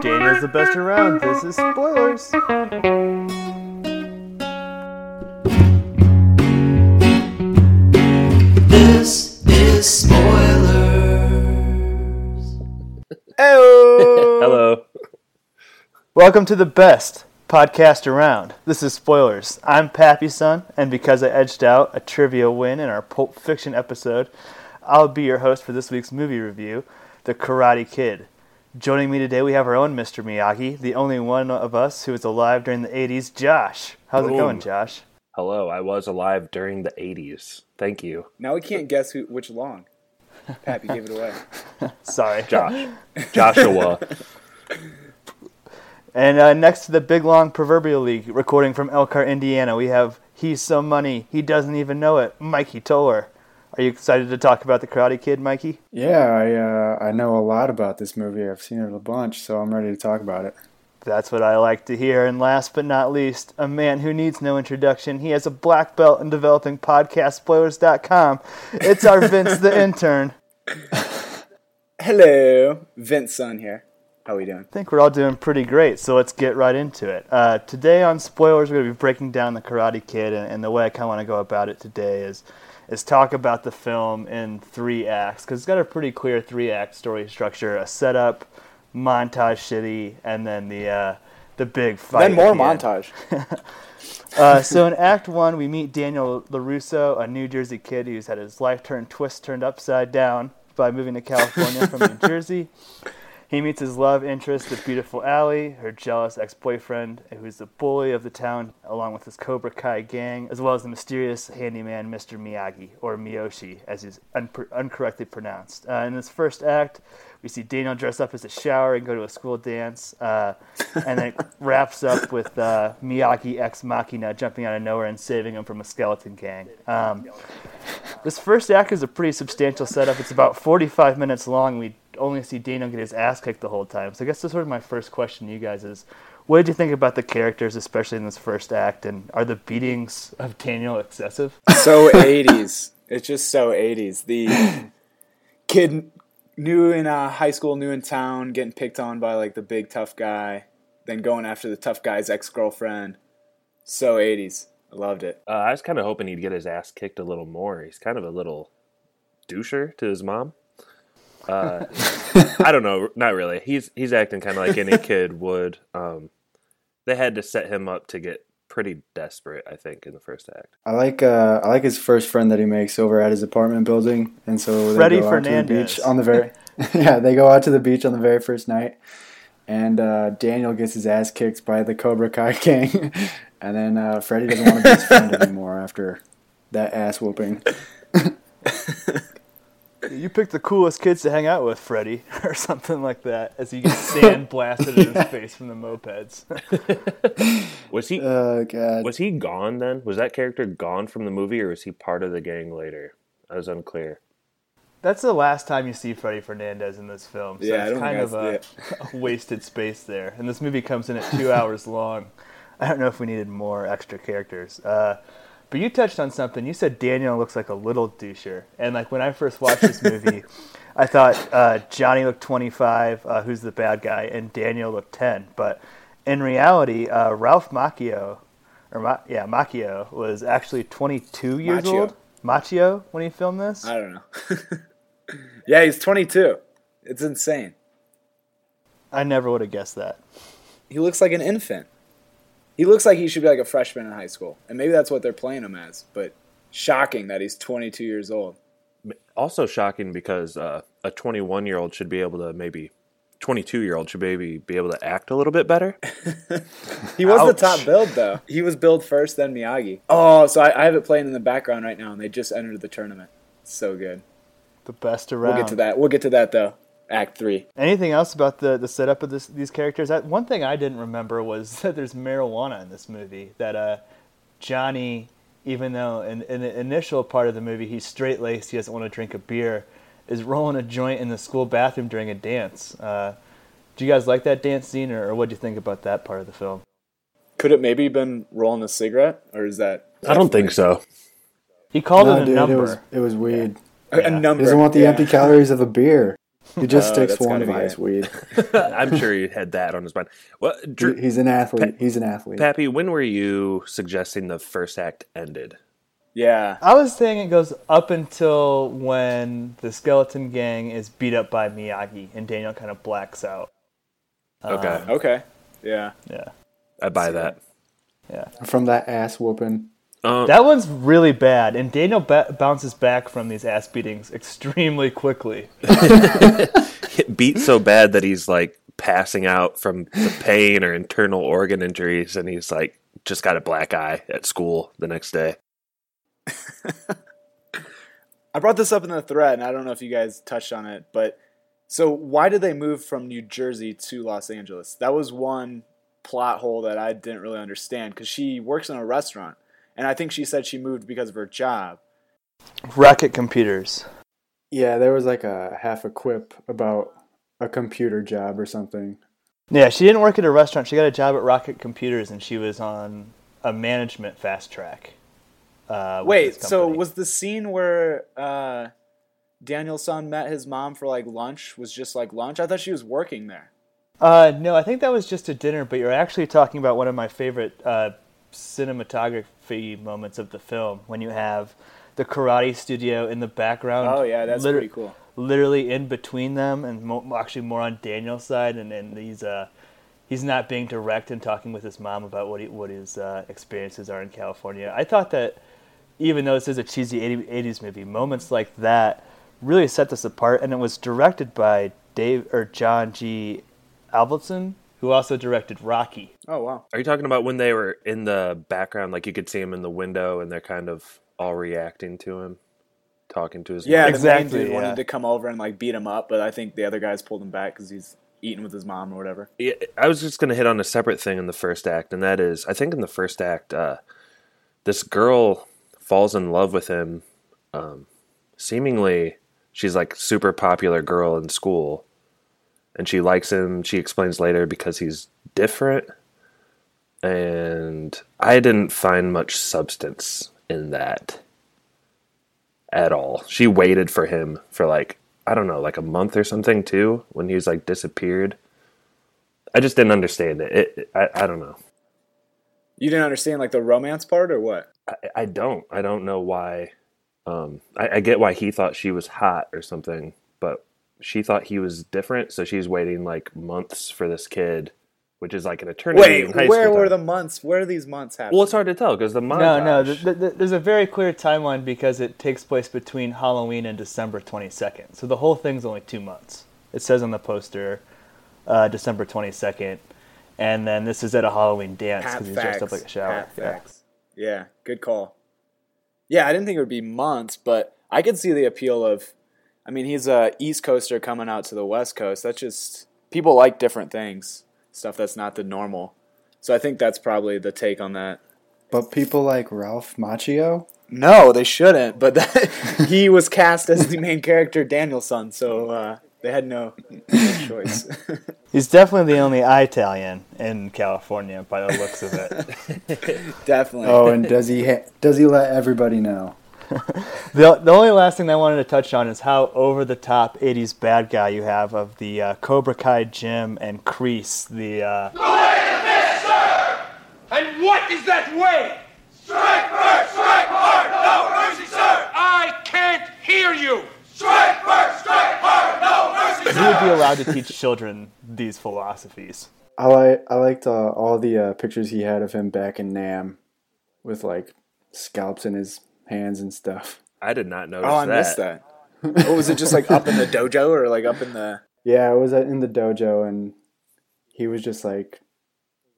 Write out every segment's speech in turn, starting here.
Daniel's the best around. This is spoilers. This is spoilers. Hello. Hello. Welcome to the best podcast around. This is spoilers. I'm Pappy Son, and because I edged out a trivia win in our Pulp Fiction episode, I'll be your host for this week's movie review, The Karate Kid. Joining me today, we have our own Mr. Miyagi, the only one of us who was alive during the 80s, Josh. How's it going, Josh? Hello. I was alive during the 80s. Thank you. Now we can't guess who which long. Pappy gave it away. Sorry. Josh. Joshua. And uh, next to the Big Long Proverbial League, recording from Elkhart, Indiana, we have He's So Money, He Doesn't Even Know It, Mikey Toller. Are you excited to talk about The Karate Kid, Mikey? Yeah, I uh, I know a lot about this movie. I've seen it a bunch, so I'm ready to talk about it. That's what I like to hear. And last but not least, a man who needs no introduction. He has a black belt in developing podcast podcastspoilers.com. It's our Vince the intern. Hello, Vince Son here. How are we doing? I think we're all doing pretty great, so let's get right into it. Uh, today on Spoilers, we're going to be breaking down The Karate Kid, and, and the way I kind of want to go about it today is is talk about the film in three acts, because it's got a pretty clear three act story structure a setup, montage shitty, and then the, uh, the big fight. Then more the montage. Uh, so in Act One, we meet Daniel Larusso, a New Jersey kid who's had his life turned twist turned upside down by moving to California from New Jersey. He meets his love interest, the beautiful Allie, her jealous ex-boyfriend, who's the bully of the town, along with his Cobra Kai gang, as well as the mysterious handyman Mr. Miyagi, or Miyoshi, as he's unpr- incorrectly pronounced. Uh, in this first act, we see Daniel dress up as a shower and go to a school dance, uh, and then it wraps up with uh, Miyagi ex Machina jumping out of nowhere and saving him from a skeleton gang. Um, this first act is a pretty substantial setup. It's about 45 minutes long. We only see Daniel get his ass kicked the whole time. So I guess that's sort of my first question to you guys is, what did you think about the characters, especially in this first act, and are the beatings of Daniel excessive? so 80s. It's just so 80s. The kid new in uh, high school, new in town, getting picked on by like the big tough guy, then going after the tough guy's ex girlfriend. So 80s. I loved it. Uh, I was kind of hoping he'd get his ass kicked a little more. He's kind of a little doucher to his mom. Uh, I don't know. Not really. He's he's acting kind of like any kid would. Um, they had to set him up to get pretty desperate. I think in the first act. I like uh, I like his first friend that he makes over at his apartment building, and so they Freddie go out to the Fernandez. beach on the very yeah they go out to the beach on the very first night, and uh, Daniel gets his ass kicked by the Cobra Kai gang, and then uh, Freddie doesn't want to be his friend anymore after that ass whooping. You picked the coolest kids to hang out with, Freddie, or something like that, as he gets sand blasted in his face from the mopeds. Was he Oh god. was he gone then? Was that character gone from the movie, or was he part of the gang later? I was unclear. That's the last time you see Freddie Fernandez in this film. So Yeah, I it's don't kind think of a, I a wasted space there. And this movie comes in at two hours long. I don't know if we needed more extra characters. Uh, but you touched on something. You said Daniel looks like a little doucher. And like when I first watched this movie, I thought uh, Johnny looked 25, uh, who's the bad guy, and Daniel looked 10. But in reality, uh, Ralph Macchio, or Ma- yeah, Macchio was actually 22 years Macchio. old. Macchio when he filmed this. I don't know. yeah, he's 22. It's insane. I never would have guessed that. He looks like an infant. He looks like he should be like a freshman in high school. And maybe that's what they're playing him as. But shocking that he's 22 years old. Also shocking because uh, a 21 year old should be able to maybe 22 year old should maybe be able to act a little bit better. He was Ouch. the top build though. He was build first, then Miyagi. Oh, so I, I have it playing in the background right now, and they just entered the tournament. So good. The best around. We'll get to that. We'll get to that though. Act three. Anything else about the, the setup of this, these characters? That, one thing I didn't remember was that there's marijuana in this movie. That uh, Johnny, even though in, in the initial part of the movie he's straight laced, he doesn't want to drink a beer, is rolling a joint in the school bathroom during a dance. Uh, do you guys like that dance scene, or, or what do you think about that part of the film? Could it maybe been rolling a cigarette, or is that I don't think so. He called no, it a dude, number. it was it was weed. a, a Yeah. number? He doesn't want the Yeah. empty calories of a beer. He just Oh, sticks that's one gotta be vice weed. I'm sure he had that on his mind. Well, Drew, He's an athlete. He's an athlete. Pappy, when were you suggesting the first act ended? Yeah. I was saying it goes up until when the skeleton gang is beat up by Miyagi and Daniel kind of blacks out. Okay, um, Okay. Yeah. Yeah, I buy that. yeah. From that ass whooping. Um, That one's really bad, and Daniel ba- bounces back from these ass beatings extremely quickly. beat so bad that he's like passing out from the pain or internal organ injuries, and he's like just got a black eye at school the next day. I brought this up in the thread, and I don't know if you guys touched on it, but so why did they move from New Jersey to Los Angeles? That was one plot hole that I didn't really understand because she works in a restaurant, and I think she said she moved because of her job. Rocket computers. Yeah, there was like a half a quip about a computer job or something. Yeah, she didn't work at a restaurant. She got a job at Rocket Computers, and she was on a management fast track. Uh, Wait, so was the scene where uh, Daniel's son met his mom for like lunch was just like lunch? I thought she was working there. Uh, no, I think that was just a dinner. But you're actually talking about one of my favorite uh, cinematography moments of the film when you have the karate studio in the background. Oh yeah, that's liter- pretty cool. Literally in between them, and mo- actually more on Daniel's side, and, and he's uh, he's not being direct and talking with his mom about what he, what his uh, experiences are in California. I thought that even though this is a cheesy 80, 80s movie, moments like that really set this apart, and it was directed by Dave or John G. Avildsen, who also directed Rocky. Oh wow. Are you talking about when they were in the background, like you could see him in the window, and they're kind of all reacting to him, talking to his Yeah, mom? Exactly, the main dude yeah. wanted to come over and like beat him up, but I think the other guys pulled him back because he's eating with his mom or whatever. Yeah, I was just going to hit on a separate thing in the first act, and that is, I think in the first act, uh, this girl falls in love with him. Um, seemingly, she's like super popular girl in school, and she likes him. She explains later because he's different, and I didn't find much substance in that at all. She waited for him for like I don't know, like a month or something too, when he was like disappeared. I just didn't understand it. it, it- I, I don't know. You didn't understand like the romance part or what? I, I don't. I don't know why. Um, I, I get why he thought she was hot or something, she thought he was different, so she's waiting like months for this kid, which is like an eternity. Wait, in high where were time. the months? Where are these months happening? Well, it's hard to tell because the montage. No, no, th- th- th- there's a very clear timeline because it takes place between Halloween and December 22nd. So the whole thing's only two months. It says on the poster, uh, December 22nd, and then this is at a Halloween dance because he's dressed up like a shower. Pat Yeah. facts. Yeah, good call. Yeah, I didn't think it would be months, but I could see the appeal of. I mean, he's a East Coaster coming out to the West Coast. That's just people like different things, stuff that's not the normal. So I think that's probably the take on that. But people like Ralph Macchio, No, they shouldn't. But that, he was cast as the main character, Danielson, so uh, they had no, no choice. He's definitely the only Italian in California by the looks of it. Definitely. oh, and does he ha- does he let everybody know? The, the only last thing I wanted to touch on is how over the top 80s bad guy you have of the uh, Cobra Kai gym and Kreese, the uh, And what is that way? Strike first, strike hard, no mercy, sir! I can't hear you! Strike first, strike hard, no mercy, sir! who would be allowed to teach children these philosophies. I like I liked uh, all the uh, pictures he had of him back in Nam, with like scalps in his hands and stuff. I did not notice that. oh, I that. missed that. What was it just like up in the dojo or like up in the. Yeah, it was uh, in the dojo, and he was just like,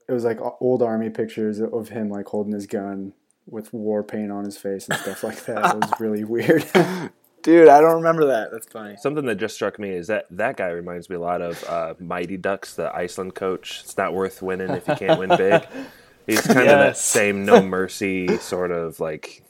it was like old army pictures of him like holding his gun with war paint on his face and stuff like that. It was really weird. Dude, I don't remember that. That's funny. Something that just struck me is that that guy reminds me a lot of uh, Mighty Ducks, the Iceland coach. It's not worth winning if you can't win big. He's kind of that same no mercy sort of like m-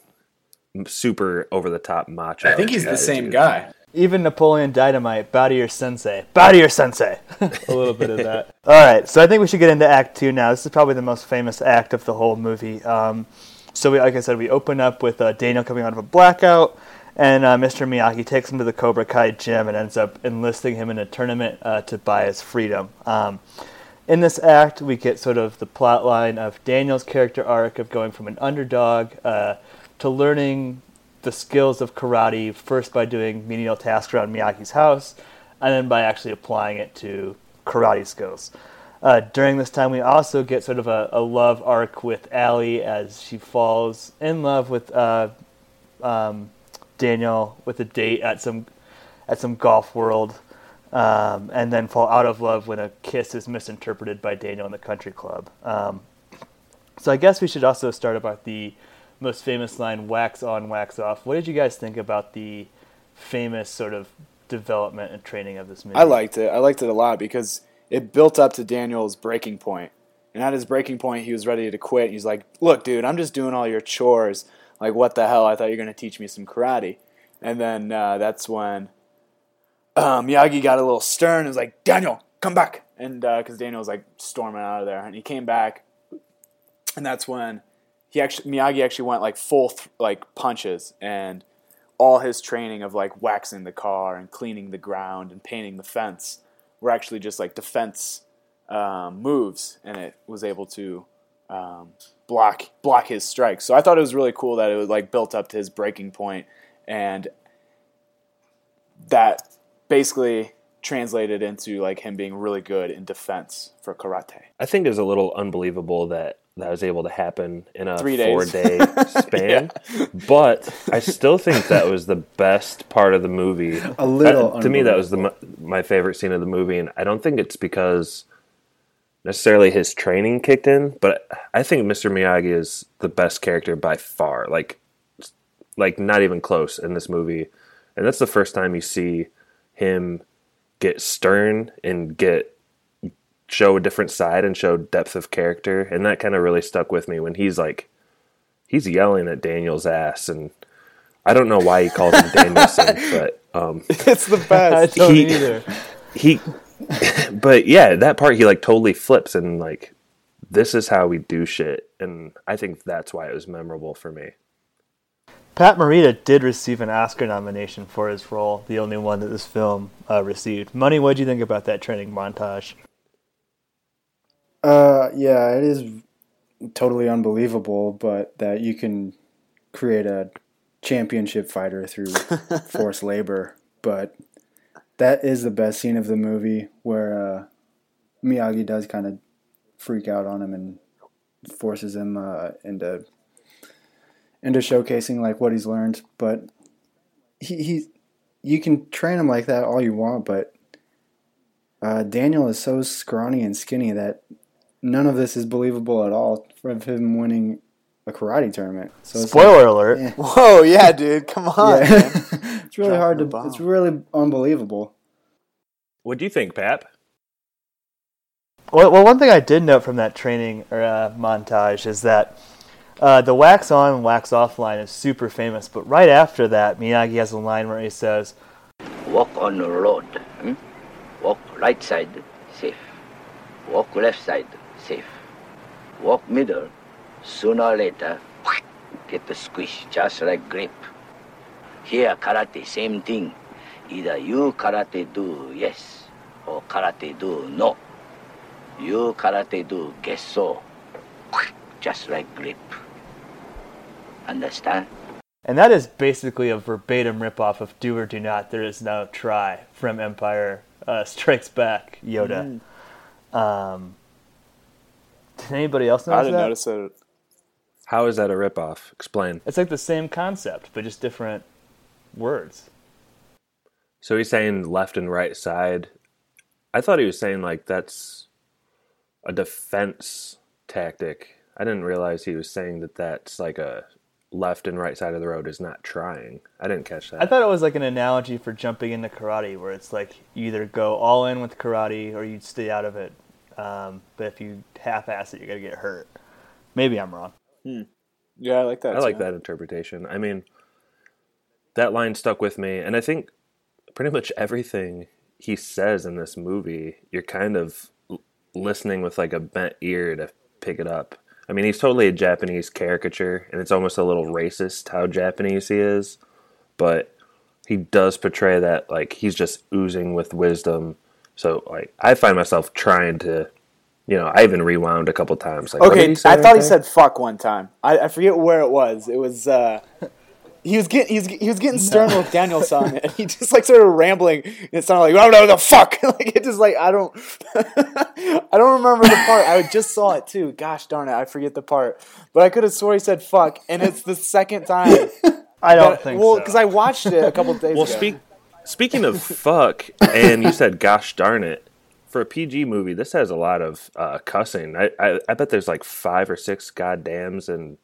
super over the top macho. I think he's the same dude. guy. Even Napoleon Dynamite, bow to your sensei. Bow to your sensei. a little bit of that. All right, so I think we should get into Act Two now. This is probably the most famous act of the whole movie. Um, so, we, like I said, we open up with uh, Daniel coming out of a blackout, And uh, Mr. Miyagi takes him to the Cobra Kai gym and ends up enlisting him in a tournament uh, to buy his freedom. Um, in this act, we get sort of the plot line of Daniel's character arc of going from an underdog uh, to learning the skills of karate first by doing menial tasks around Miyagi's house, and then by actually applying it to karate skills. Uh, during this time, we also get sort of a, a love arc with Allie as she falls in love with uh, um, Daniel with a date at some at some golf world, um, and then fall out of love when a kiss is misinterpreted by Daniel in the country club. Um, so I guess we should also start about the most famous line, "Wax on, wax off." What did you guys think about the famous sort of development and training of this movie? I liked it. I liked it a lot because it built up to Daniel's breaking point. And at his breaking point, he was ready to quit. He's like, "Look, dude, I'm just doing all your chores. Like, what the hell? I thought you were gonna teach me some karate." And then uh, that's when um, Miyagi got a little stern and was like, "Daniel, come back!" And because Daniel was like storming out of there, and he came back, and that's when he actually Miyagi actually went like full th- like punches and all his training of like waxing the car and cleaning the ground and painting the fence were actually just like defense um, moves, and it was able to um, block block his strikes. So I thought it was really cool that it was like built up to his breaking point, and that basically translated into like him being really good in defense for karate. I think it's a little unbelievable that that was able to happen in a Three days. four day span. But I still think that was the best part of the movie. A little Uh, to me, that was the my, my favorite scene of the movie, and I don't think it's because necessarily his training kicked in, but I think Mr. Miyagi is the best character by far. Like, like not even close in this movie, and that's the first time you see him get stern and get show a different side and show depth of character and that kind of really stuck with me when he's like he's yelling at Daniel's ass and I don't know why he calls him Danielson but um it's the I best. don't He- either. he but yeah that part he like totally flips and like this is how we do shit and I think that's why it was memorable for me Pat Morita did receive an Oscar nomination for his role, the only one that this film uh, received. Money, what do you think about that training montage? Uh, yeah, it is totally unbelievable, but that you can create a championship fighter through forced labor. But that is the best scene of the movie where uh, Miyagi does kind of freak out on him and forces him uh, into into showcasing like what he's learned. But he, he you can train him like that all you want, but uh, Daniel is so scrawny and skinny that none of this is believable at all from him winning a karate tournament. So it's like- Spoiler alert. yeah. Whoa, yeah, dude, come on. yeah. it's really Dropping hard to. bomb. It's really unbelievable. what do you think Pap Well, well, one thing I did note from that training or, uh, montage is that uh, the wax on wax off line is super famous, but right after that, Miyagi has a line where he says, Walk on the road. hmm? Walk right side, safe. Walk left side, safe. Walk middle. Sooner or later, get the squish, just like grip. Here, karate, same thing. Either you karate do yes, or karate do no. You karate do guess so. Just like grip. Understand? and that is basically a verbatim ripoff of "Do or Do Not." There is no try from Empire uh, Strikes Back. Yoda. Um, did anybody else notice I didn't that? notice it. how is that a ripoff explain It's like the same concept, but just different words. So he's saying left and right side. I thought he was saying like that's a defense tactic. I didn't realize he was saying that that's like a left and right side of the road is not trying. I didn't catch that. I thought it was like an analogy for jumping into karate, where it's like you either go all in with karate or you stay out of it. Um, but if you half-ass it, you're gonna get hurt. Maybe I'm wrong. Yeah, I like that. I like that interpretation. I mean, that line stuck with me, and I think pretty much everything he says in this movie, you're kind of listening with like a bent ear to pick it up. I mean, he's totally a Japanese caricature, and it's almost a little racist how Japanese he is. But he does portray that like he's just oozing with wisdom. So like I find myself trying to, you know, I even rewound a couple times. Like, Okay, he say I right thought he there? said fuck one time. I, I forget where it was. It was uh he was getting he was, he was getting stern with Danielson and he just like started rambling and it sounded like I don't know the fuck like it just like I don't I don't remember the part. I just saw it too. Gosh darn it, I forget the part. But I could have swore he said fuck and it's the second time. I don't that- think well, so. because I watched it a couple days Well, ago. speak speaking of fuck, and you said gosh darn it. For a PG movie, this has a lot of uh, cussing. I, I I bet there's like five or six goddams and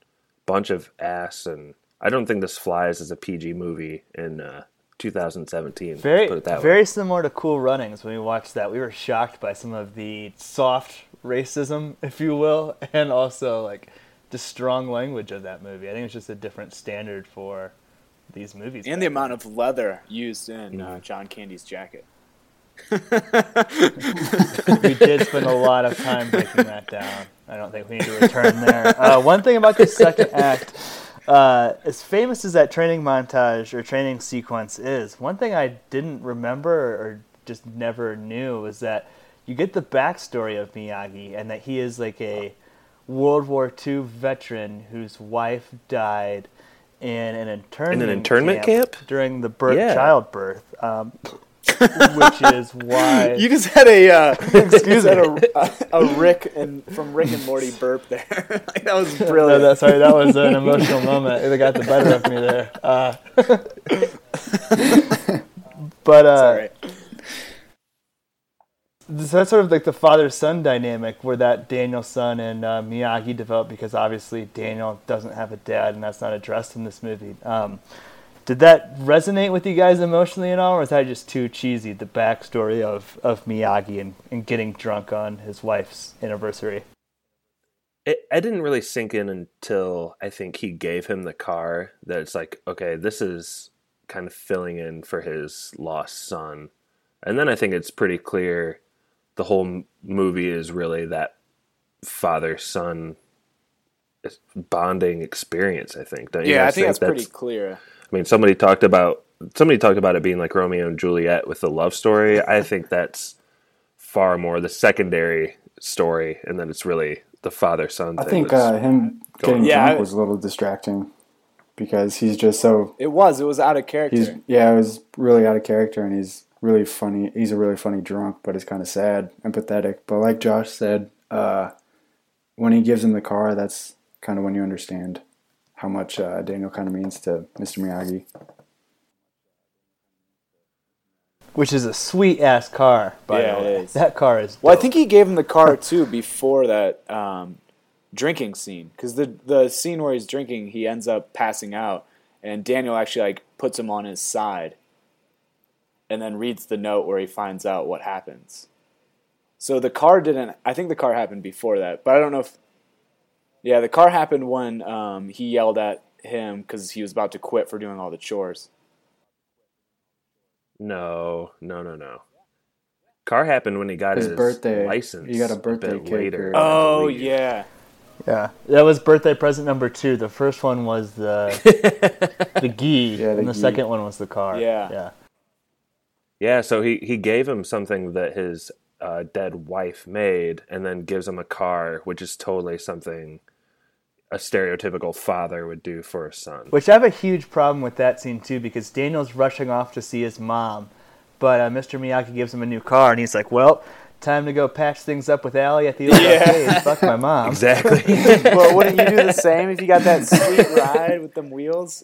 bunch of ass, and I don't think this flies as a PG movie in uh, 2017. Very, put it that very way. similar to Cool Runnings. When we watched that, we were shocked by some of the soft racism, if you will, and also like the strong language of that movie. I think it's just a different standard for these movies. and the amount of leather used in uh, John Candy's jacket. we did spend a lot of time breaking that down. I don't think we need to return there. Uh, one thing about the second act, uh, as famous as that training montage or training sequence is, one thing I didn't remember or just never knew was that you get the backstory of Miyagi and that he is like a World War II veteran whose wife died in an internment, internment camp? during the birth, Yeah. childbirth, um, which is why You just had a uh, excuse had a, a, a Rick and from Rick and Morty burp there. like, that was No, brilliant. that, sorry, that was an emotional moment. It got the better of me there. Uh, but uh, Sorry. So that's sort of like the father-son dynamic where that Danielson and uh, Miyagi develop because obviously Daniel doesn't have a dad and that's not addressed in this movie. Um, did that resonate with you guys emotionally at all, or was that just too cheesy? The backstory of, of Miyagi and, and getting drunk on his wife's anniversary. It, I didn't really sink in until I think he gave him the car. That it's like, okay, this is kind of filling in for his lost son, and then I think it's pretty clear the whole movie is really that father son bonding experience. I think. Don't you Yeah, I guys think that's pretty clear. I mean, somebody talked about somebody talked about it being like Romeo and Juliet with the love story. I think that's far more the secondary story, and then it's really the father son. I think uh, him getting Yeah, drunk I- was a little distracting because he's just so It was. It was out of character. he's yeah, it was really out of character and he's really funny. He's a really funny drunk, but it's kind of sad and pathetic. But like Josh said, uh, when he gives him the car, that's kind of when you understand how much uh, Daniel kind of means to Mr. Miyagi. Which is a sweet ass car, by Yeah, the way. is. That car is. well, I think he gave him the car too before that um, drinking scene because the the scene where he's drinking, he ends up passing out, and Daniel actually like puts him on his side, and then reads the note where he finds out what happens. So the car didn't. I think the car happened before that, but I don't know if. Yeah, the car happened when um, he yelled at him because he was about to quit for doing all the chores. no, no, no, no. Car happened when he got His his, birthday- license. he got a birthday bit cake later. Oh yeah, Yeah, that was birthday present number two. The first one was the the gi, Yeah, the and the gi. second one was the car. Yeah. yeah. Yeah, so he, he gave him something that his uh, dead wife made, and then gives him a car, which is totally something a stereotypical father would do for a son. Which I have a huge problem with that scene too, because Daniel's rushing off to see his mom, but uh, Mr. Miyagi gives him a new car, and he's like, "Well, time to go patch things up with Allie at the old Yeah. arcade. Fuck my mom." Exactly. well, wouldn't you do the same if you got that sweet ride with them wheels?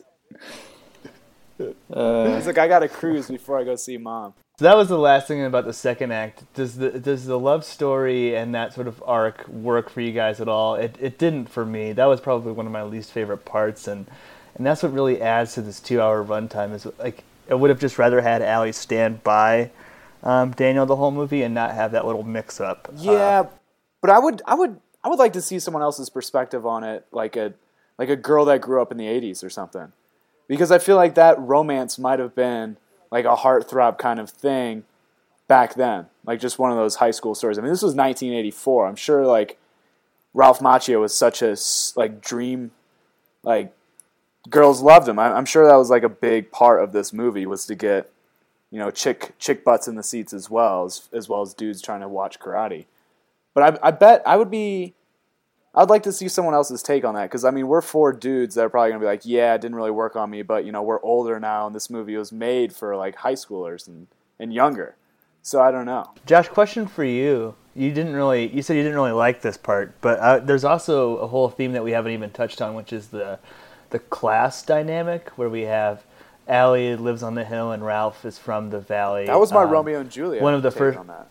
Uh, He's like, I gotta cruise before I go see mom. So that was the last thing about the second act. Does the does the love story and that sort of arc work for you guys at all? It it didn't for me. That was probably one of my least favorite parts, and and that's what really adds to this two hour runtime. Is like I would have just rather had Allie stand by um, Daniel the whole movie and not have that little mix up. Yeah, but I would, I would, I would like to see someone else's perspective on it, like a, like a girl that grew up in the '80s or something, because I feel like that romance might have been like a heartthrob kind of thing back then, like just one of those high school stories. I mean, this was 1984. I'm sure like Ralph Macchio was such a like dream, like girls loved him. I, I'm sure that was like a big part of this movie was to get, you know, chick chick butts in the seats as well as as well as dudes trying to watch karate. But I, I bet I would be. I'd like to see someone else's take on that because I mean we're four dudes that are probably gonna be like, yeah, it didn't really work on me, but you know we're older now and this movie was made for like high schoolers and and younger, so I don't know. Josh, question for you. You didn't really. You said you didn't really like this part, but uh, there's also a whole theme that we haven't even touched on, which is the the class dynamic, where we have Allie lives on the hill and Ralph is from the valley. That was my Um, Romeo and Juliet. one of the first- on that.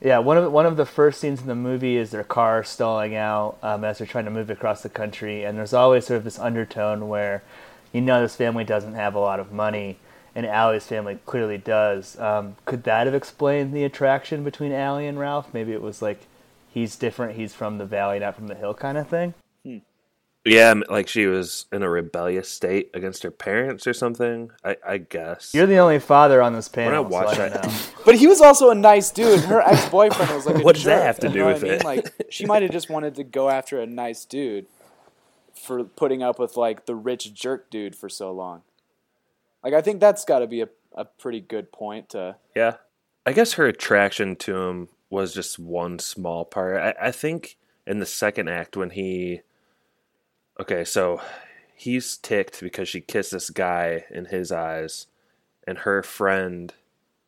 Yeah, one of one of the first scenes in the movie is their car stalling out um, as they're trying to move across the country, and there's always sort of this undertone where, you know, this family doesn't have a lot of money, and Allie's family clearly does. Um, could that have explained the attraction between Allie and Ralph? Maybe it was like he's different, he's from the valley, not from the hill, kind of thing. Yeah, like she was in a rebellious state against her parents or something. I, I guess. You're the only father on this panel, When I watch so I that- know. But he was also a nice dude. Her ex boyfriend was like, a What does that have to do with what I mean? it? Like she might have just wanted to go after a nice dude for putting up with like the rich jerk dude for so long. Like I think that's got to be a, a pretty good point to. Yeah. I guess her attraction to him was just one small part. I, I think in the second act when he Okay, so he's ticked because she kissed this guy in his eyes and her friend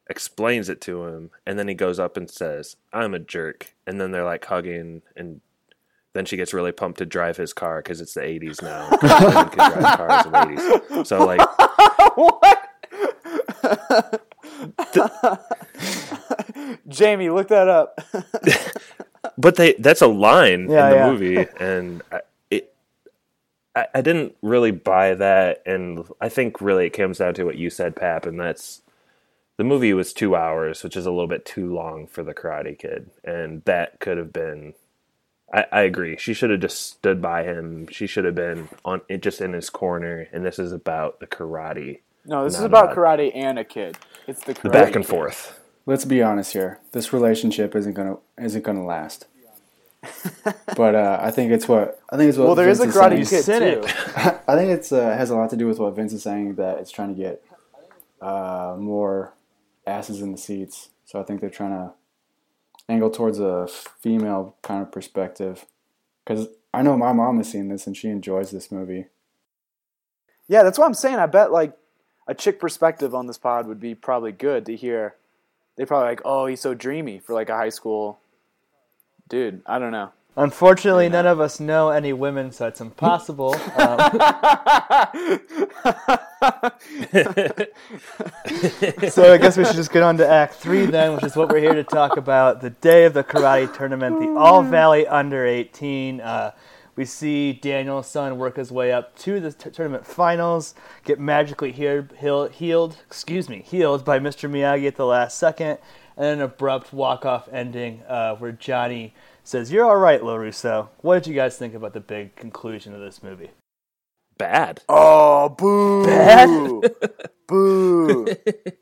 explains it to him and then he goes up and says, "I'm a jerk." And then they're like hugging and then she gets really pumped to drive his car because it's the 80s now. Can drive cars in the 80s. So like what? Jamie, look that up. but they that's a line Yeah, in the yeah. movie and I, I, I didn't really buy that and i think really it comes down to what you said pap and that's the movie was two hours which is a little bit too long for the karate kid and that could have been I, I agree she should have just stood by him she should have been on it, just in his corner and this is about the karate No, this is about about- karate and a kid. It's the, the back and kid. forth Let's be honest here. This relationship isn't gonna isn't gonna last. But uh, I think it's what I think it's what. Well, there is a Vince karate saying. kid cynic. too. I think it's uh, has a lot to do with what Vince is saying that it's trying to get uh, more asses in the seats. So I think they're trying to angle towards a female kind of perspective. Because I know my mom has seen this and she enjoys this movie. Yeah, that's what I'm saying. I bet like a chick perspective on this pod would be probably good to hear. They probably like, oh, he's so dreamy for like a high school dude. I don't know. Unfortunately, none of us know any women, so it's impossible. Um, so I guess we should just get on to Act Three then, which is what we're here to talk about: the day of the karate tournament, the All Valley Under 18. Uh, we see Daniel's son work his way up to the t- tournament finals, get magically healed, healed, healed, excuse me, healed by Mr. Miyagi at the last second, and an abrupt walk-off ending uh, where Johnny says, "You're all right, Larusso." What did you guys think about the big conclusion of this movie? bad Oh, boo! Bad? boo!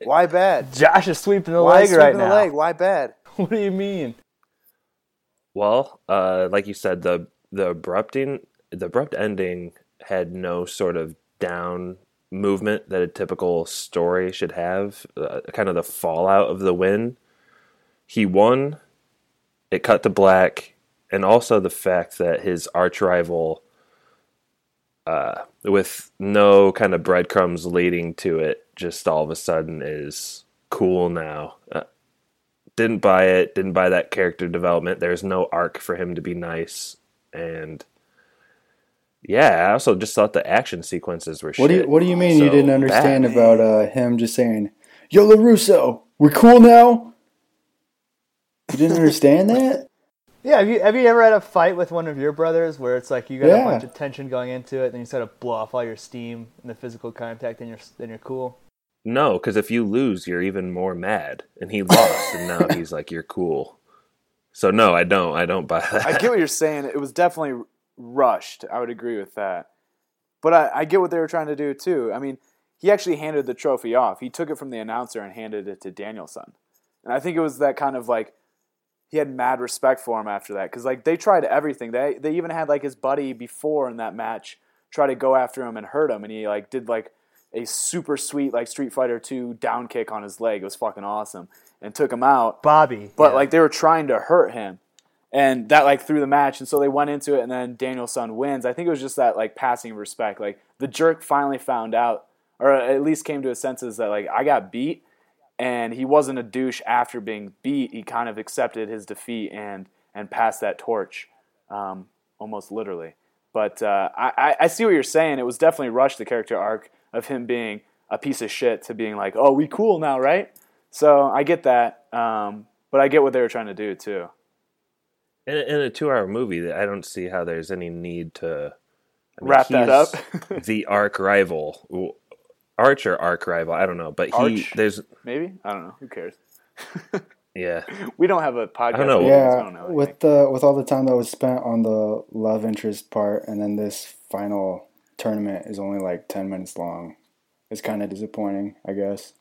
Why bad? Josh is sweeping the Why leg sweeping right the now. leg? Why bad? What do you mean? Well, uh, like you said, the the abrupting the abrupt ending had no sort of down movement that a typical story should have. Uh, kind of the fallout of the win. He won. It cut to black, and also the fact that his arch rival, uh, with no kind of breadcrumbs leading to it, just all of a sudden is cool now. Uh, didn't buy it didn't buy that character development there's no arc for him to be nice and yeah i also just thought the action sequences were What do you shit. What do you mean you didn't understand bad. about uh, him just saying, "Yo, Larusso, we're cool now"? You didn't understand that? Yeah, have you have you ever had a fight with one of your brothers where it's like you got Yeah. a bunch of tension going into it, then you sort of blow off all your steam in the physical contact, and you're then you're cool. no because if you lose you're even more mad and he lost and now he's like you're cool so no i don't i don't buy that I get what you're saying. It was definitely rushed. I would agree with that. But I, I get what they were trying to do too. I mean, he actually handed the trophy off. He took it from the announcer and handed it to Danielson. And I think it was that kind of like he had mad respect for him after that because like they tried everything. They they even had like his buddy before in that match try to go after him and hurt him, and he like did like a super sweet like Street Fighter Two down kick on his leg. It was fucking awesome, and took him out. Bobby. But yeah. like they were trying to hurt him, and that like threw the match, and so they went into it, and then Danielson wins. I think it was just that like passing respect. Like the jerk finally found out, or at least came to his senses that like I got beat, and he wasn't a douche after being beat. He kind of accepted his defeat and and passed that torch, um, almost literally. But uh, I, I- see what you're saying. It was definitely rushed the character arc of him being a piece of shit to being like, oh, we cool now, right? So I get that, um, but I get what they were trying to do too. In a, in a two-hour movie, I don't see how there's any need to I mean, Wrap that up. the arc rival, arch or arc rival. I don't know, but he Arch? there's Maybe I don't know. Who cares? yeah. We don't have a podcast. don't know. Yeah, I don't know with the with all the time that was spent on the love interest part, and then this final tournament is only like ten minutes long. It's kind of disappointing, I guess.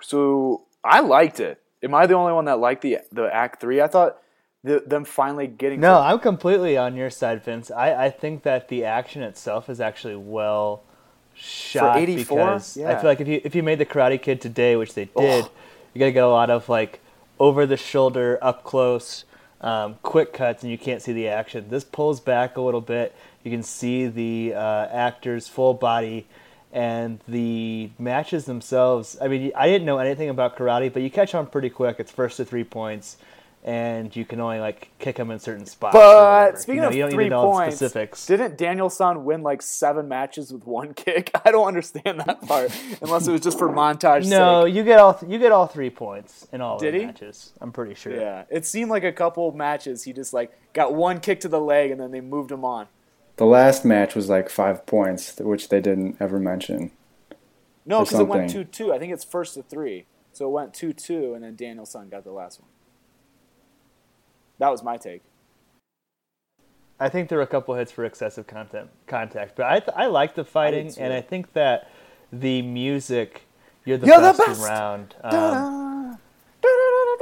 So I liked it. Am I the only one that liked the the act three? I thought the, them finally getting No, to- I'm completely on your side, Vince. I, I think that the action itself is actually well shot 84? because I feel like if you if you made the Karate Kid today, which they did, you're gonna get a lot of like over the shoulder, up close, um, quick cuts, and you can't see the action. This pulls back a little bit. You can see the uh, actor's full body. And the matches themselves, I mean, I didn't know anything about karate, but you catch on pretty quick. It's first to three points, and you can only like kick them in certain spots. But speaking You know, of you don't three need to know the points, specifics. didn't Danielson win like seven matches with one kick? I don't understand that part, unless it was just for montage. no, sake. you get all th- you get all three points in all Did the he? matches. I'm pretty sure. Yeah, it seemed like a couple matches he just like got one kick to the leg and then they moved him on. The last match was like five points, which they didn't ever mention. No, because it went two two. I think it's first to three, so it went two two, and then Danielson got the last one. That was my take. I think there were a couple hits for excessive content contact, but I th- I like the fighting, too. and I think that the music. You're the, You're the best, best! around. Um,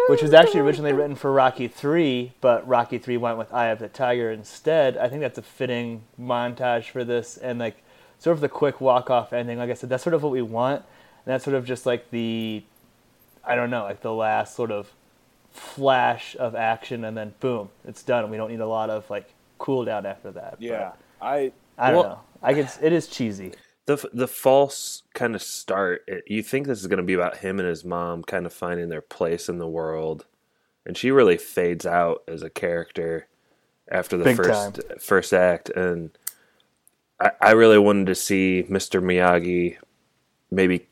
which was actually originally written for Rocky Three, but Rocky Three went with Eye of the Tiger instead. I think that's a fitting montage for this, and like sort of the quick walk off ending. Like I said, that's sort of what we want, and that's sort of just like the, I don't know, like the last sort of flash of action, and then boom, it's done. We don't need a lot of like cool down after that. Yeah, I But I don't Well- know. I could. It is cheesy. the the false kind of start. It, you think this is going to be about him and his mom kind of finding their place in the world, and she really fades out as a character after the Big first first act. And I, I really wanted to see Mr. Miyagi maybe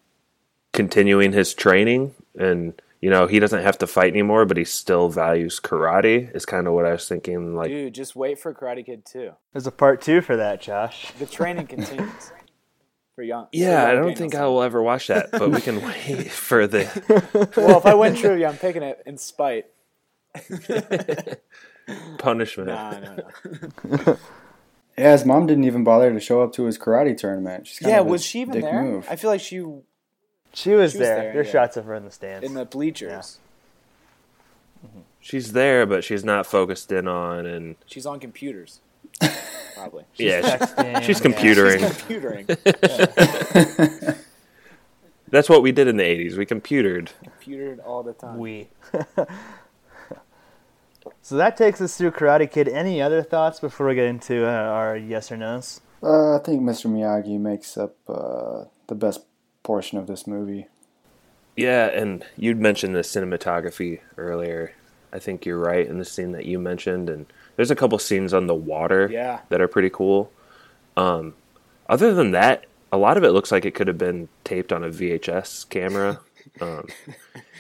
continuing his training, and you know he doesn't have to fight anymore, but he still values karate. Is kind of what I was thinking. Like dude, just wait for Karate Kid two. There's a part two for that, Josh. The training continues for young. for Yeah, I don't think I will ever watch that, but we can wait for the Well, if I win trivia, I'm picking it in spite. punishment. Nah, no, no. Yeah, his mom didn't even bother to show up to his karate tournament. She's kind Yeah, of a was she even dick there? Move. I feel like she She was, She was there. there, There's yeah. shots of her in the stands. in the bleachers. She's there, but she's not focused in on, and She's on computers, probably. yeah, Texting, she's yeah. computering. Computering, That's what we did in the '80s. We computered. computered all the time. We. so that takes us through Karate Kid. Any other thoughts before we get into uh, our yes or no's? Uh, I think Mr. Miyagi makes up uh, the best portion of this movie. Yeah, and you'd mentioned the cinematography earlier. I think you're right in the scene that you mentioned, and there's a couple scenes on the water Yeah. that are pretty cool. Um, other than that, a lot of it looks like it could have been taped on a VHS camera. Um,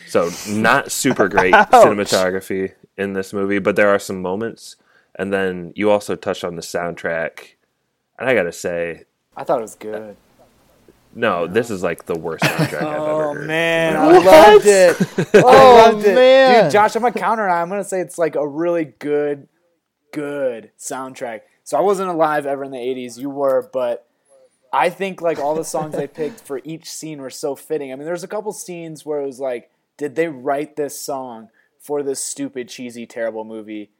so not super great cinematography in this movie, but there are some moments. And then you also touched on the soundtrack, and I gotta say, I thought it was good. No, this is like the worst soundtrack I've ever Oh heard. man, I loved it. I Oh, loved it, man. dude. Josh, I'm gonna counter. it. I'm gonna say it's like a really good, good soundtrack. So I wasn't alive ever in the '80s. You were, but I think like all the songs they picked for each scene were so fitting. I mean, there's a couple scenes where it was like, did they write this song for this stupid, cheesy, terrible movie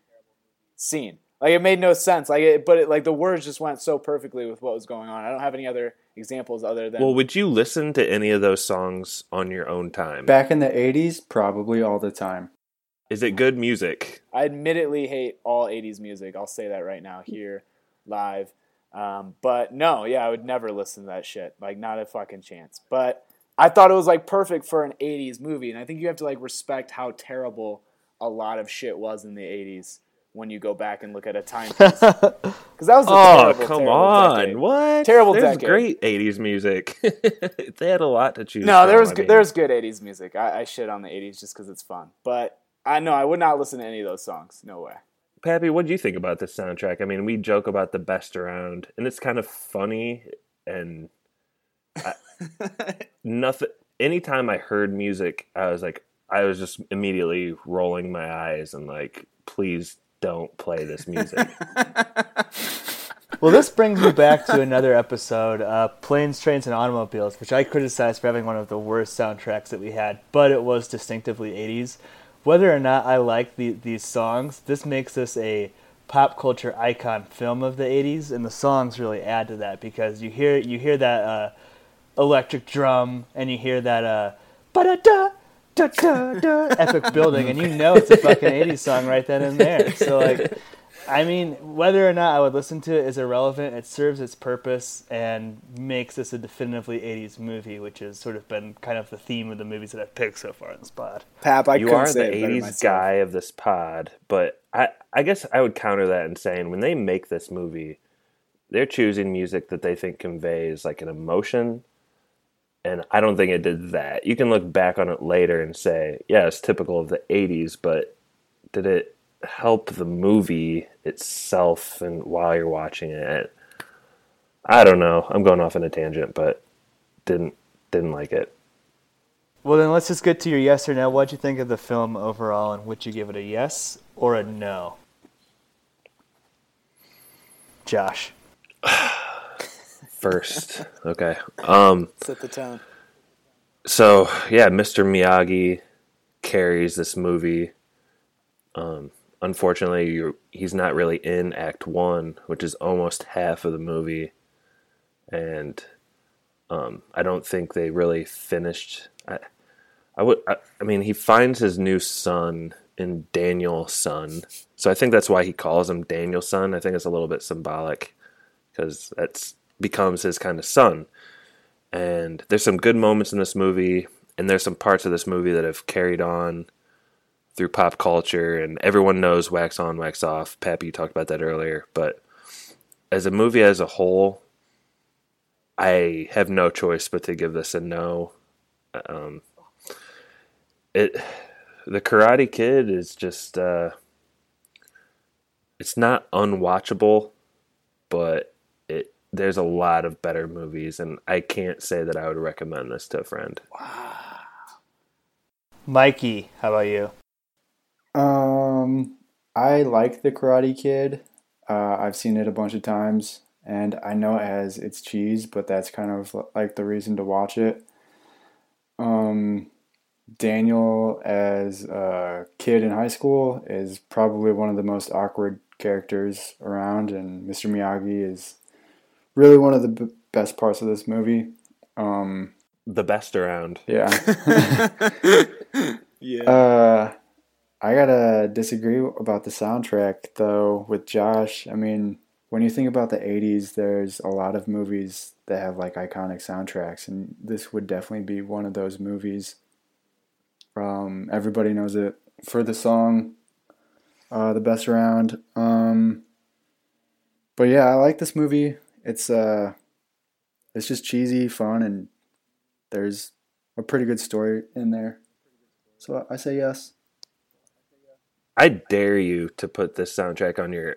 scene? Like it made no sense. Like it, but it, like the words just went so perfectly with what was going on. I don't have any other examples other than Well, would you listen to any of those songs on your own time? Back in the 80s, probably all the time. Is it good music? I admittedly hate all 80s music. I'll say that right now here live. Um, but no, yeah, I would never listen to that shit. Like, not a fucking chance. But I thought it was like perfect for an 80s movie. And I think you have to like respect how terrible a lot of shit was in the 80s when you go back and look at a timepiece. Because that was a Oh, terrible, come terrible on. decade. What? Terrible There's decade. great 80s music. they had a lot to choose No, there was I good, mean. there's good 80s music. I, I shit on the 80s just because it's fun. But I know I would not listen to any of those songs. No way. Pappy, what do you think about this soundtrack? I mean, we joke about the best around, and it's kind of funny and I, nothing. Anytime I heard music, I was like, I was just immediately rolling my eyes and like, please don't play this music. Well, this brings me back to another episode, uh, Planes, Trains, and Automobiles, which I criticized for having one of the worst soundtracks that we had, but it was distinctively 80s. Whether or not I like the, these songs, this makes this a pop culture icon film of the 80s, and the songs really add to that because you hear you hear that uh, electric drum and you hear that uh, ba-da-da, da-da-da, epic building, and you know it's a fucking 80s song right then and there. So, like, I mean, whether or not I would listen to it is irrelevant. It serves its purpose and makes this a definitively 80s movie, which has sort of been kind of the theme of the movies that I've picked so far in this pod. Pap, I you couldn't are the it 80s guy of this pod, but I, I guess I would counter that in saying when they make this movie, they're choosing music that they think conveys like an emotion. And I don't think it did that. You can look back on it later and say, yeah, it's typical of the 80s, but did it help the movie itself and while you're watching it? I don't know. I'm going off on a tangent, but didn't didn't like it. Well, then let's just get to your yes or no. What'd you think of the film overall, and would you give it a yes or a no? Josh. First, okay. Um, Set the tone. so yeah, Mr. Miyagi carries this movie. Um, unfortunately, you're, he's not really in Act One, which is almost half of the movie, and um, I don't think they really finished. I, I would. I, I mean, he finds his new son in Daniel's son, so I think that's why he calls him Danielson. I think it's a little bit symbolic because that's becomes his kind of son. And there's some good moments in this movie, and there's some parts of this movie that have carried on through pop culture, and everyone knows wax on, wax off. Pappy, you talked about that earlier, but as a movie as a whole, I have no choice but to give this a no. Um, it, the Karate Kid is just, uh, it's not unwatchable, but there's a lot of better movies, and I can't say that I would recommend this to a friend. Mikey, how about you? Um, I like the Karate Kid. Uh, I've seen it a bunch of times, and I know it has its cheese, but that's kind of like the reason to watch it. Um, Daniel as a kid in high school is probably one of the most awkward characters around, and Mr. Miyagi is really one of the b- best parts of this movie. Um, The best around. yeah. Yeah. Uh, I gotta disagree about the soundtrack though with Josh. I mean, when you think about the '80s, there's a lot of movies that have like iconic soundtracks, and this would definitely be one of those movies. Um, everybody knows it for the song, uh, "The Best Around." Um, but yeah, I like this movie. It's uh, it's just cheesy, fun, and there's a pretty good story in there. So I say yes. I dare you to put this soundtrack on your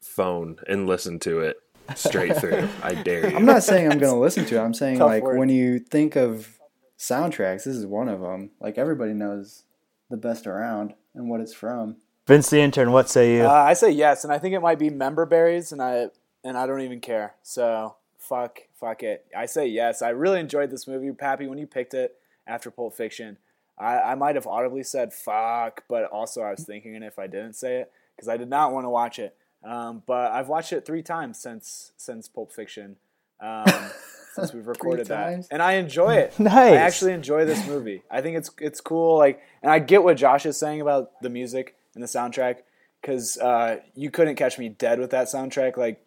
phone and listen to it straight through. I dare you. I'm not saying I'm going to listen to it. I'm saying Tough like word. when you think of soundtracks, this is one of them. Like everybody knows the best around and what it's from. Vince the intern, what say you? Uh, I say yes, and I think it might be member berries, and I and I don't even care. So fuck, fuck it. I say yes. I really enjoyed this movie, Pappy. When you picked it after Pulp Fiction, I, I might have audibly said fuck, but also I was thinking it if I didn't say it because I did not want to watch it Um, but I've watched it three times since since Pulp Fiction, um, since we've recorded that, and I enjoy it. Nice. I actually enjoy this movie. I think it's it's cool. Like, and I get what Josh is saying about the music and the soundtrack because uh, you couldn't catch me dead with that soundtrack. Like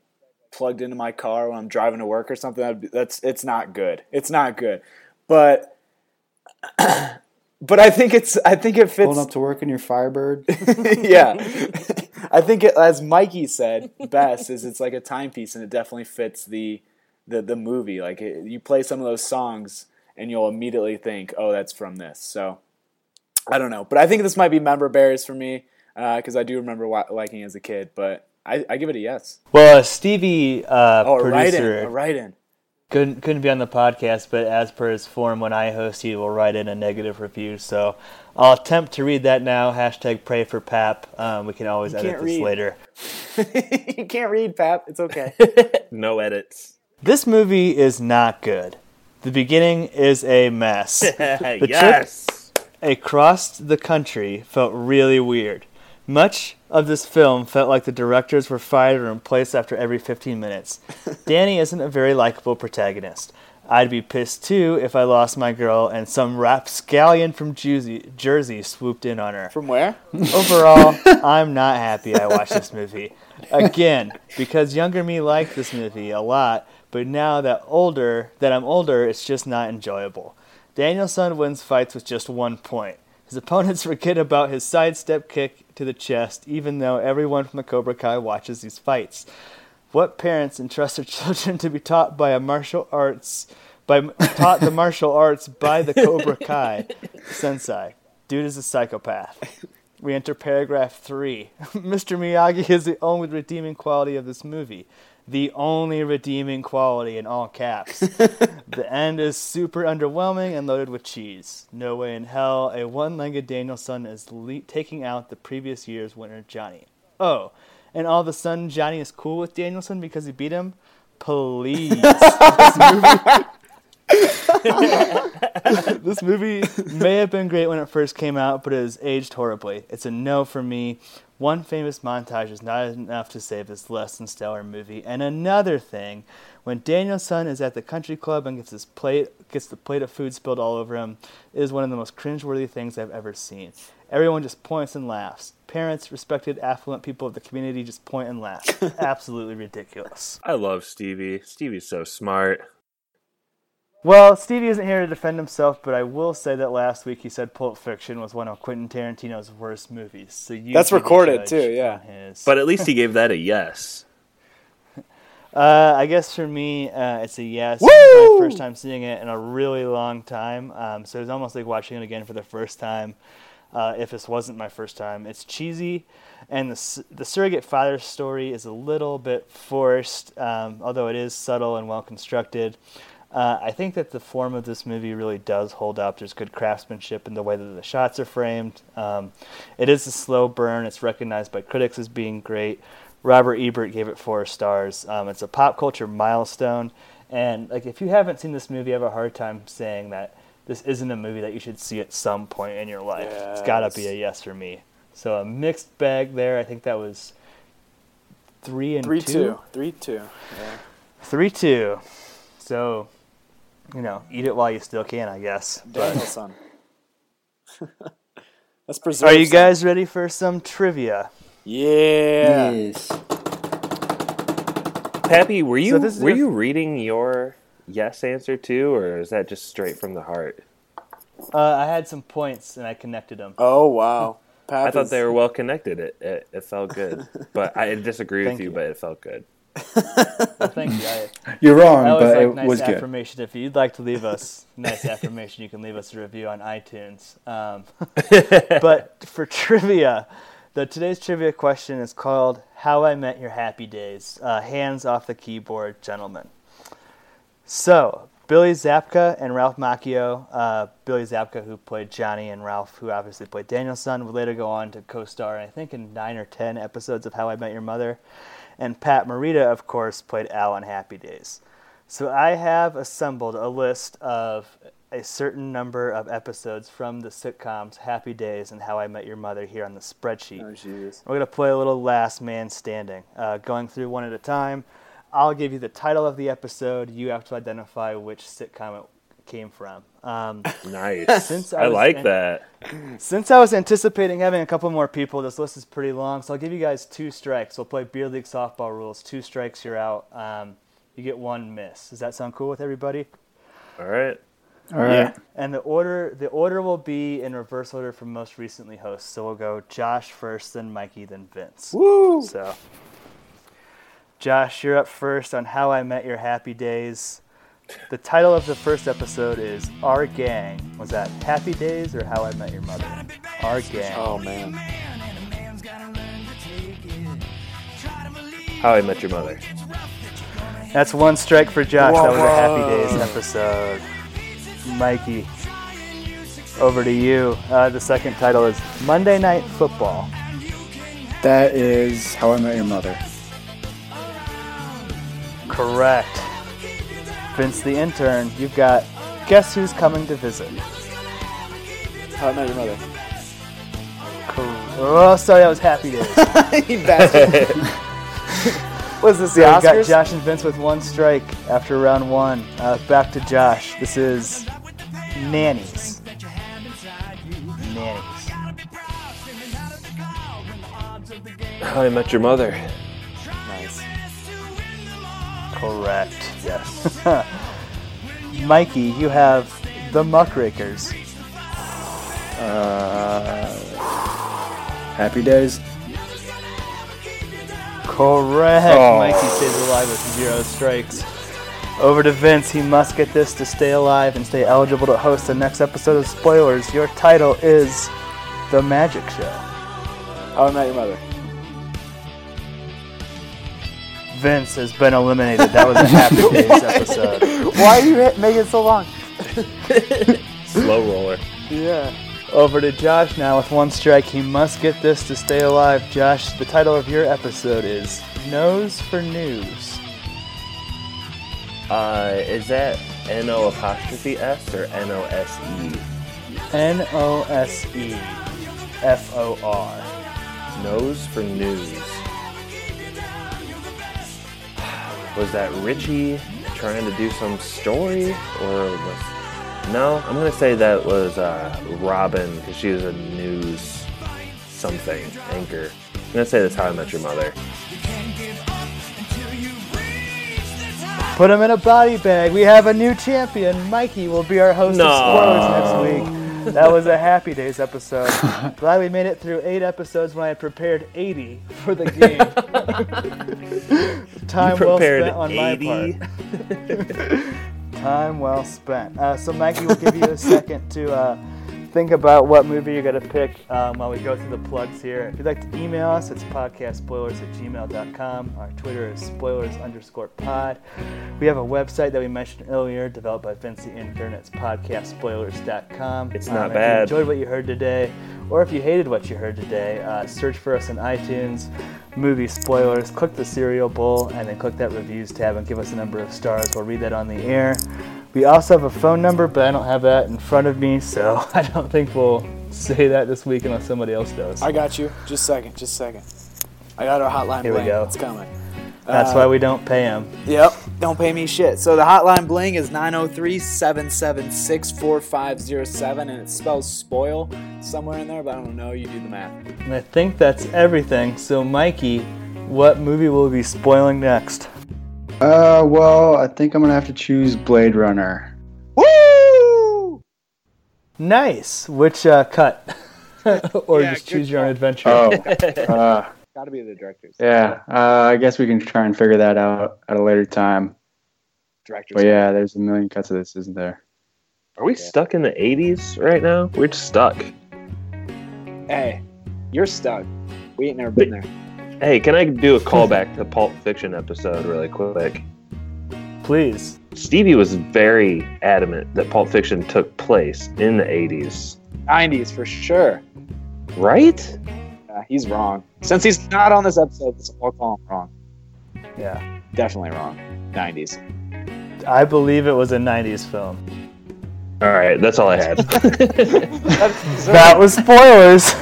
plugged into my car when I'm driving to work or something. That'd be, that's it's not good. It's not good. But but I think it's I think it fits. Pulling up to work in your Firebird. yeah, I think it, as Mikey said best is it's like a timepiece and it definitely fits the the the movie. Like it, you play some of those songs and you'll immediately think, oh, that's from this. So I don't know, but I think this might be member berries for me uh, because I do remember wa- liking it as a kid. But I, I give it a yes. Well, uh, Stevie, uh, Oh, a write in, producer, a write in. couldn't couldn't be on the podcast, but as per his form, when I host, he will write in a negative review. So I'll attempt to read that now. Hashtag pray for Pap. Um, we can always You edit this read. later. you can't read, Pap. It's okay. No edits. This movie is not good. The beginning is a mess. The yes. across the country felt really weird. Much of this film felt like the directors were fired or replaced after every 15 minutes. Danny isn't a very likable protagonist. I'd be pissed too if I lost my girl and some rapscallion from Jersey, Jersey swooped in on her. From where? Overall, I'm not happy I watched this movie. Again, because younger me liked this movie a lot, but now that older that I'm older, it's just not enjoyable. Danielson wins fights with just one point. His opponents forget about his sidestep kick to the chest, even though everyone from the Cobra Kai watches these fights. What parents entrust their children to be taught by a martial arts by taught the martial arts by the Cobra Kai sensei? Dude is a psychopath. We enter paragraph three. Mr. Miyagi is the only redeeming quality of this movie. The only redeeming quality in all caps. the end is super underwhelming and loaded with cheese. No way in hell a one legged Danielson is le- taking out the previous year's winner, Johnny. Oh, and all of a sudden Johnny is cool with Danielson because he beat him? Please. this movie may have been great when it first came out, but it has aged horribly. It's a no for me. One famous montage is not enough to save this less than stellar movie. And another thing, when Danielson is at the country club and gets his plate gets the plate of food spilled all over him, it is one of the most cringeworthy things I've ever seen. Everyone just points and laughs. Parents, respected, affluent people of the community just point and laugh. Absolutely ridiculous. I love Stevie. Stevie's so smart. Well, Stevie isn't here to defend himself, but I will say that last week he said Pulp Fiction was one of Quentin Tarantino's worst movies. So you That's recorded, too, yeah. But at least he gave that a yes. uh, I guess for me, uh, it's a yes. This is my first time seeing it in a really long time, um, so it's almost like watching it again for the first time. Uh, if this wasn't my first time, it's cheesy, and the the surrogate father story is a little bit forced, um, although it is subtle and well constructed. Uh, I think that the form of this movie really does hold up. There's good craftsmanship in the way that the shots are framed. Um, it is a slow burn. It's recognized by critics as being great. Robert Ebert gave it four stars. Um, it's a pop culture milestone, and like if you haven't seen this movie, I have a hard time saying that this isn't a movie that you should see at some point in your life. It's got to be a yes for me. So a mixed bag there. I think that was three and Three two. two. Three two. Yeah. Three two. So, you know, eat it while you still can, I guess. But Danielson. Let's preserve. are you some. guys ready for some trivia? Yeah. Yes. Pappy, were you this is were your- you reading your yes answer too, or is that just straight from the heart? Uh, I had some points and I connected them. Oh wow. Pap I thought they were well connected. It it, it felt good, but I disagree with you, you. But it felt good. Well, thank you. I, You're wrong, I but like it nice was good. affirmation. If you'd like to leave us nice affirmation, you can leave us a review on iTunes. Um, but for trivia, the today's trivia question is called "How I Met Your Happy Days." Uh, hands off the keyboard, gentlemen. So Billy Zabka and Ralph Macchio. Uh, Billy Zabka, who played Johnny, and Ralph, who obviously played Danielson, would later go on to co-star, I think, in nine or ten episodes of How I Met Your Mother. And Pat Morita, of course, played Al on Happy Days. So I have assembled a list of a certain number of episodes from the sitcoms Happy Days and How I Met Your Mother here on the spreadsheet. Oh. We're going to play a little last man standing, uh, going through one at a time. I'll give you the title of the episode. You have to identify which sitcom it came from. Um, Nice. Since I I like in- that. since I was anticipating having a couple more people, this list is pretty long, so I'll give you guys two strikes. We'll play beer league softball rules. Two strikes, you're out. Um, you get one miss. Does that sound cool with everybody? All right. All right. And the order the order will be in reverse order from most recently hosts. So we'll go Josh first, then Mikey, then Vince. Woo! So, Josh, you're up first on How I Met Your Happy Days. The title of the first episode is Our Gang. Was that Happy Days or How I Met Your Mother? Our Gang. Oh man. How I Met Your Mother. That's one strike for Josh. that was a Happy Days episode. Mikey, over to you. Uh, the second title is Monday Night Football. That is How I Met Your Mother. Correct. Vince the intern, you've got Guess Who's Coming to Visit? How I Met Your Mother. Cor- Oh, sorry, that was Happy Days. you bastard. Was this the So we've got Josh and Vince with one strike after round one. Uh, back to Josh. This is Nannies. Nannies. How I Met Your Mother. Nice. Correct. Yes. Mikey, you have the Muckrakers. Uh, Happy Days. Correct. Oh. Mikey stays alive with zero strikes. Over to Vince. He must get this to stay alive and stay eligible to host the next episode of Spoilers. Your title is The Magic Show. How I Met Your Mother. Vince has been eliminated. That was a Happy Days episode. Why are you making it so long? Slow roller. Yeah. Over to Josh now with one strike. He must get this to stay alive. Josh, the title of your episode is Nose for News. Uh, is that N O apostrophe S or N O S E? N O S E F O R. Nose for news. Was that Richie trying to do some story, or was? No, I'm gonna say that was uh, Robin because she was a news something anchor. I'm gonna say that's How I Met Your Mother. Put him in a body bag. We have a new champion. Mikey will be our host No. of Spoilers next week. That was a Happy Days episode. Glad we made it through eight episodes when I had prepared 80 for the game. Time well spent on my part. Time well spent. Uh, so, Mikey, we'll give you a second to uh, think about what movie you're going to pick um, while we go through the plugs here. If you'd like to email us, it's podcastspoilers at gmail.com. Our Twitter is spoilers underscore pod. We have a website that we mentioned earlier, developed by Vince the Intern. It's podcastspoilers.com. It's not if bad. you enjoyed what you heard today, or if you hated what you heard today, uh, search for us on iTunes, movie spoilers, click the cereal bowl, and then click that reviews tab and give us a number of stars. We'll read that on the air. We also have a phone number, but I don't have that in front of me, so I don't think we'll say that this week unless somebody else does. I got you. Just a second. Just a second. I got our hotline Here we go. It's coming. That's Uh, why we don't pay him. Yep. Don't pay me shit. So the hotline bling is 903 776 4507 and it spells spoil somewhere in there, but I don't know. You do the math. And I think that's everything. So, Mikey, what movie will we be spoiling next? Uh, well, I think I'm gonna have to choose Blade Runner. Woo! Nice. Which uh, cut? or Yeah, just choose your own adventure. Oh, uh, Gotta be the directors. yeah. Uh, I guess we can try and figure that out at a later time. Directors. But yeah, there's a million cuts of this, isn't there? Are we stuck in the 80s right now? We're just stuck. Hey, you're stuck. We ain't never been there. Hey, can I do a callback to Pulp Fiction episode really quick? Please. Stevie was very adamant that Pulp Fiction took place in the 80s. 90s for sure. Right? Uh, he's wrong. Since he's not on this episode, this will call him wrong. Yeah. Definitely wrong. 90s. I believe it was a 90s film. All right, that's all I had. That was spoilers.